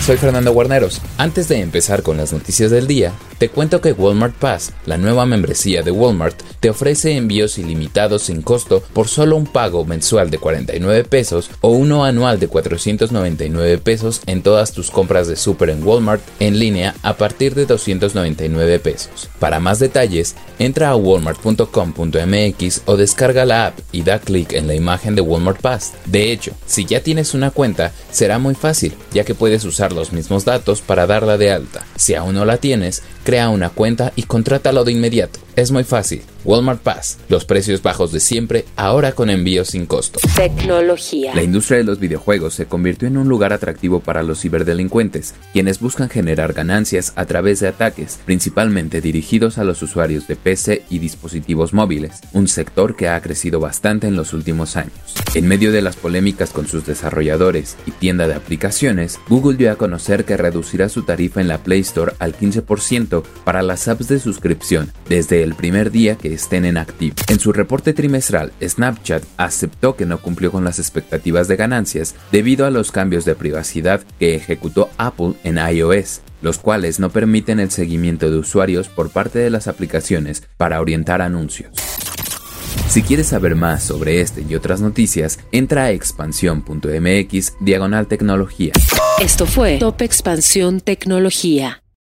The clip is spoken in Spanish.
Soy Fernando Guarneros. Antes de empezar con las noticias del día, te cuento que Walmart Pass, la nueva membresía de Walmart, te ofrece envíos ilimitados sin costo por solo un pago mensual de 49 pesos o uno anual de 499 pesos en todas tus compras de super en Walmart en línea a partir de 299 pesos. Para más detalles, entra a walmart.com.mx o descarga la app y da clic en la imagen de Walmart Pass. De hecho, si ya tienes una cuenta, será muy fácil, ya que puedes usar los mismos datos para darla de alta. Si aún no la tienes, crea una cuenta y contrátalo de inmediato. Es muy fácil. Walmart Pass, los precios bajos de siempre, ahora con envíos sin costo. Tecnología. La industria de los videojuegos se convirtió en un lugar atractivo para los ciberdelincuentes, quienes buscan generar ganancias a través de ataques, principalmente dirigidos a los usuarios de PC y dispositivos móviles, un sector que ha crecido bastante en los últimos años. En medio de las polémicas con sus desarrolladores y tienda de aplicaciones, Google dio a conocer que reducirá su tarifa en la Play Store al 15% para las apps de suscripción desde el primer día que estén en activo. En su reporte trimestral, Snapchat aceptó que no cumplió con las expectativas de ganancias debido a los cambios de privacidad que ejecutó Apple en iOS, los cuales no permiten el seguimiento de usuarios por parte de las aplicaciones para orientar anuncios. Si quieres saber más sobre este y otras noticias, entra a expansión.mx diagonal tecnología. Esto fue Top Expansión Tecnología.